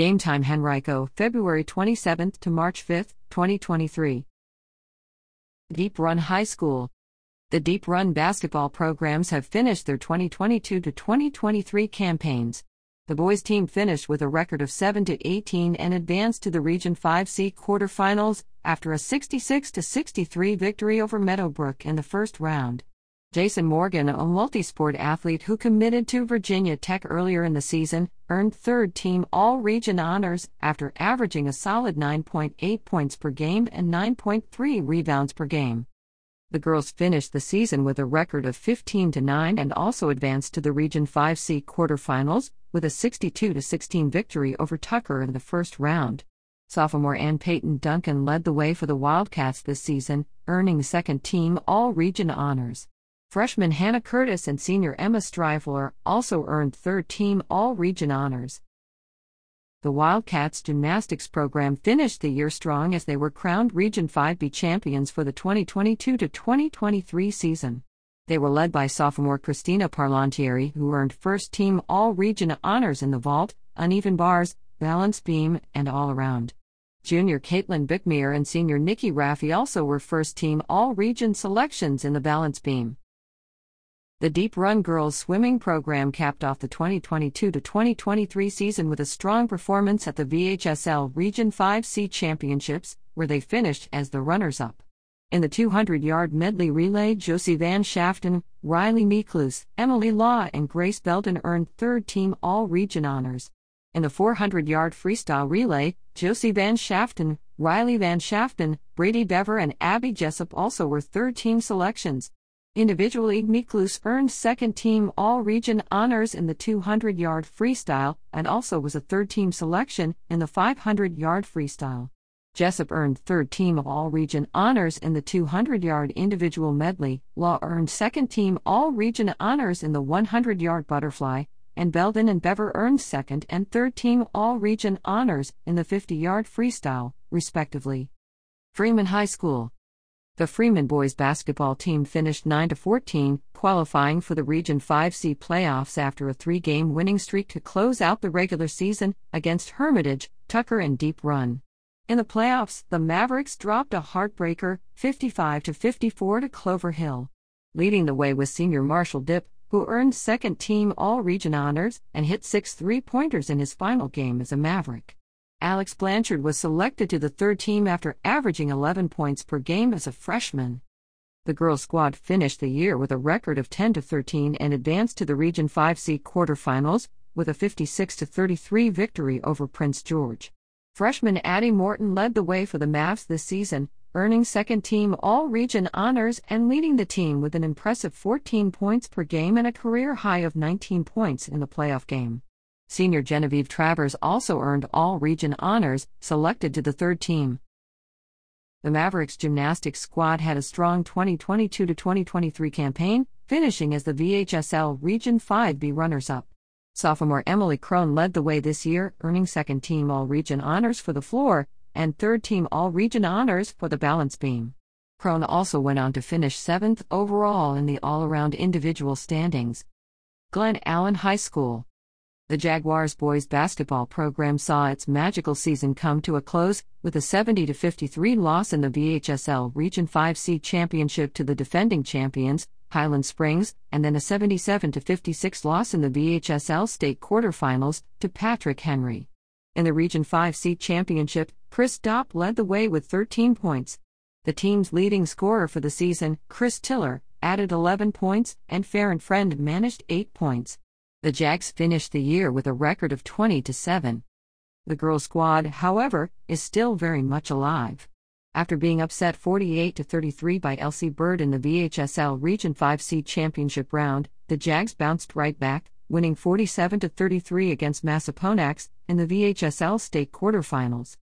Game time Henrico, February 27th to March 5th, 2023. Deep Run High School. The Deep Run basketball programs have finished their 2022 to 2023 campaigns. The boys team finished with a record of 7 to 18 and advanced to the Region 5C quarterfinals after a 66 to 63 victory over Meadowbrook in the first round. Jason Morgan, a multi-sport athlete who committed to Virginia Tech earlier in the season, earned third team all-region honors after averaging a solid 9.8 points per game and 9.3 rebounds per game. The girls finished the season with a record of 15 to 9 and also advanced to the Region 5C quarterfinals with a 62 16 victory over Tucker in the first round. Sophomore Ann Peyton Duncan led the way for the Wildcats this season, earning second team all-region honors. Freshman Hannah Curtis and senior Emma Strivler also earned third team all region honors. The Wildcats gymnastics program finished the year strong as they were crowned Region 5B champions for the 2022 2023 season. They were led by sophomore Christina Parlantieri, who earned first team all region honors in the vault, uneven bars, balance beam, and all around. Junior Caitlin Bickmeyer and senior Nikki Raffi also were first team all region selections in the balance beam. The Deep Run Girls swimming program capped off the 2022 2023 season with a strong performance at the VHSL Region 5C Championships, where they finished as the runners up. In the 200 yard medley relay, Josie Van Schaften, Riley Miklus, Emily Law, and Grace Belden earned third team all region honors. In the 400 yard freestyle relay, Josie Van Schaften, Riley Van Schaften, Brady Bever, and Abby Jessup also were third team selections. Individually, Miklus earned second team all region honors in the 200 yard freestyle and also was a third team selection in the 500 yard freestyle. Jessup earned third team of all region honors in the 200 yard individual medley, Law earned second team all region honors in the 100 yard butterfly, and Belden and Bever earned second and third team all region honors in the 50 yard freestyle, respectively. Freeman High School the Freeman boys basketball team finished 9 14, qualifying for the Region 5C playoffs after a three game winning streak to close out the regular season against Hermitage, Tucker, and Deep Run. In the playoffs, the Mavericks dropped a heartbreaker, 55 54 to Clover Hill. Leading the way was senior Marshall Dip, who earned second team all region honors and hit six three pointers in his final game as a Maverick. Alex Blanchard was selected to the third team after averaging 11 points per game as a freshman. The girls' squad finished the year with a record of 10 13 and advanced to the Region 5C quarterfinals with a 56 33 victory over Prince George. Freshman Addie Morton led the way for the Mavs this season, earning second team all region honors and leading the team with an impressive 14 points per game and a career high of 19 points in the playoff game. Senior Genevieve Travers also earned all region honors, selected to the third team. The Mavericks gymnastics squad had a strong 2022 2023 campaign, finishing as the VHSL Region 5B runners up. Sophomore Emily Crone led the way this year, earning second team all region honors for the floor and third team all region honors for the balance beam. Crone also went on to finish seventh overall in the all around individual standings. Glen Allen High School the Jaguars boys basketball program saw its magical season come to a close with a 70 53 loss in the VHSL Region 5C championship to the defending champions, Highland Springs, and then a 77 56 loss in the VHSL state quarterfinals to Patrick Henry. In the Region 5C championship, Chris Dopp led the way with 13 points. The team's leading scorer for the season, Chris Tiller, added 11 points, and Fair and Friend managed 8 points. The Jags finished the year with a record of 20 to 7. The girls' squad, however, is still very much alive. After being upset 48 to 33 by LC Bird in the VHSL Region 5C Championship round, the Jags bounced right back, winning 47 to 33 against Massaponax in the VHSL state quarterfinals.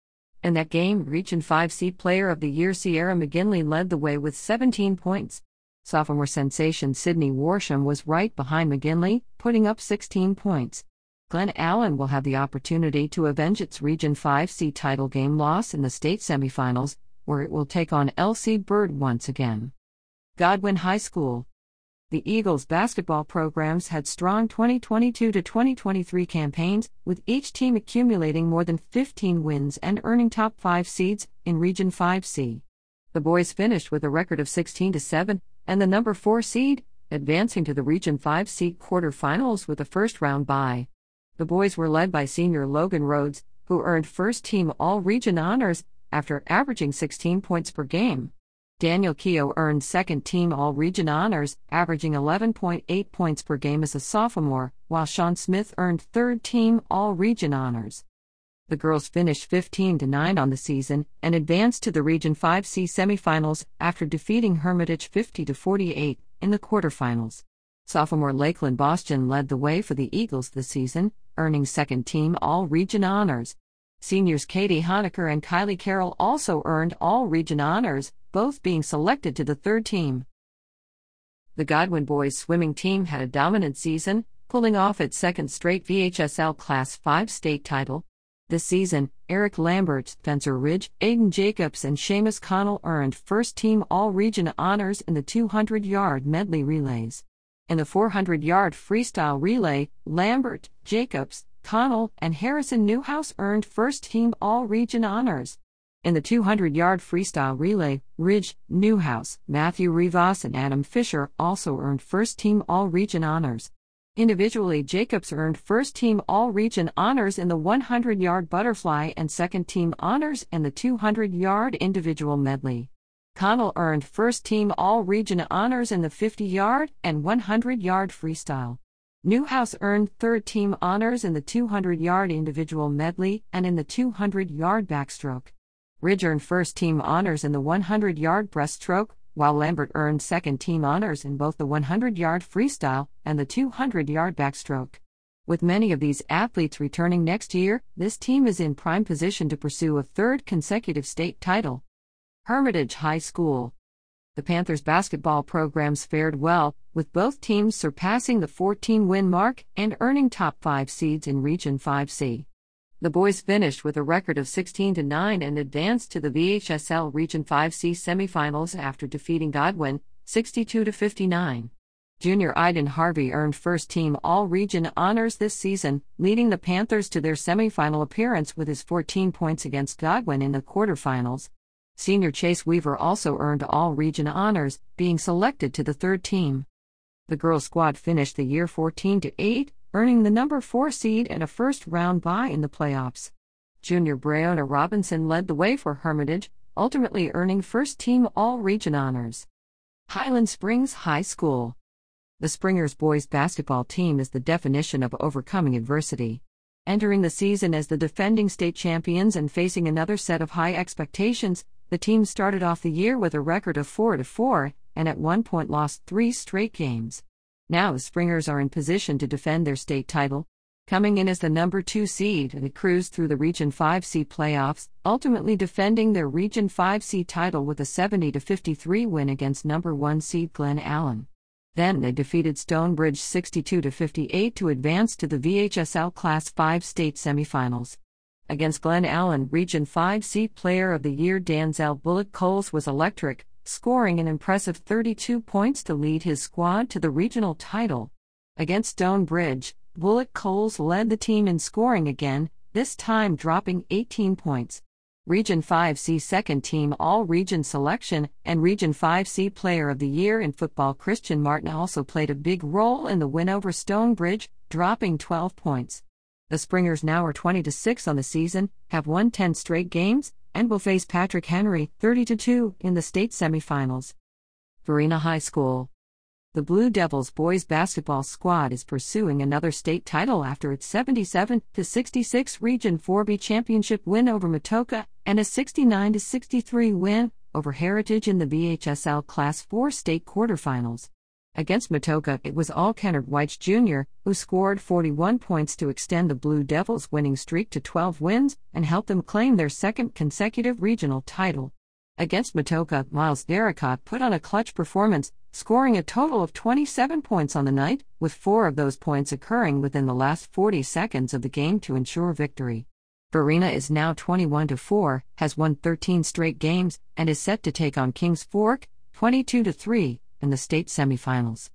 In that game, Region 5C Player of the Year Sierra McGinley led the way with 17 points. Sophomore sensation Sydney Warsham was right behind McGinley, putting up 16 points. Glen Allen will have the opportunity to avenge its Region 5C title game loss in the state semifinals, where it will take on LC Bird once again. Godwin High School. The Eagles basketball programs had strong 2022 to 2023 campaigns, with each team accumulating more than 15 wins and earning top 5 seeds in Region 5C. The boys finished with a record of 16 to 7 and the number 4 seed, advancing to the Region 5C quarterfinals with a first round bye. The boys were led by senior Logan Rhodes, who earned first team All Region honors after averaging 16 points per game. Daniel Keogh earned second team All Region honors, averaging 11.8 points per game as a sophomore, while Sean Smith earned third team All Region honors. The girls finished 15 9 on the season and advanced to the Region 5C semifinals after defeating Hermitage 50 48 in the quarterfinals. Sophomore Lakeland Boston led the way for the Eagles this season, earning second team All Region honors. Seniors Katie Honecker and Kylie Carroll also earned All Region honors, both being selected to the third team. The Godwin boys swimming team had a dominant season, pulling off its second straight VHSL Class 5 state title. This season, Eric Lambert, Spencer Ridge, Aiden Jacobs, and Seamus Connell earned first team All Region honors in the 200 yard medley relays. In the 400 yard freestyle relay, Lambert, Jacobs, Connell, and Harrison Newhouse earned first team All Region honors. In the 200 yard freestyle relay, Ridge, Newhouse, Matthew Rivas, and Adam Fisher also earned first team All Region honors. Individually, Jacobs earned first team All Region honors in the 100 yard butterfly and second team honors in the 200 yard individual medley. Connell earned first team All Region honors in the 50 yard and 100 yard freestyle. Newhouse earned third team honors in the 200 yard individual medley and in the 200 yard backstroke. Ridge earned first team honors in the 100 yard breaststroke, while Lambert earned second team honors in both the 100 yard freestyle and the 200 yard backstroke. With many of these athletes returning next year, this team is in prime position to pursue a third consecutive state title. Hermitage High School. The Panthers basketball programs fared well, with both teams surpassing the 14 win mark and earning top 5 seeds in Region 5C. The boys finished with a record of 16 9 and advanced to the VHSL Region 5C semifinals after defeating Godwin 62 59. Junior Iden Harvey earned first team All Region honors this season, leading the Panthers to their semifinal appearance with his 14 points against Godwin in the quarterfinals. Senior Chase Weaver also earned All Region honors, being selected to the third team. The girls' squad finished the year 14 8, earning the number 4 seed and a first round bye in the playoffs. Junior Breonna Robinson led the way for Hermitage, ultimately earning first team All Region honors. Highland Springs High School. The Springers boys basketball team is the definition of overcoming adversity. Entering the season as the defending state champions and facing another set of high expectations, the team started off the year with a record of 4 4 and at one point lost 3 straight games. Now the Springers are in position to defend their state title. Coming in as the number 2 seed, and they cruised through the Region 5C playoffs, ultimately defending their Region 5C title with a 70 53 win against number 1 seed Glen Allen. Then they defeated Stonebridge 62 58 to advance to the VHSL Class 5 state semifinals. Against Glen Allen, Region 5C Player of the Year Danzel Bullock Coles was electric, scoring an impressive 32 points to lead his squad to the regional title. Against Stonebridge, Bullock Coles led the team in scoring again, this time dropping 18 points. Region 5C second team All Region selection and Region 5C Player of the Year in football Christian Martin also played a big role in the win over Stonebridge, dropping 12 points. The Springers now are 20 6 on the season, have won 10 straight games, and will face Patrick Henry 30 2 in the state semifinals. Varina High School. The Blue Devils boys basketball squad is pursuing another state title after its 77 66 Region 4B championship win over Matoaca and a 69 63 win over Heritage in the VHSL Class 4 state quarterfinals. Against Matoaca, it was all Kennard White Jr., who scored 41 points to extend the Blue Devils' winning streak to 12 wins and help them claim their second consecutive regional title. Against Matoaca, Miles Derricott put on a clutch performance, scoring a total of 27 points on the night, with four of those points occurring within the last 40 seconds of the game to ensure victory. Varina is now 21 4, has won 13 straight games, and is set to take on Kings Fork 22 3 in the state semifinals.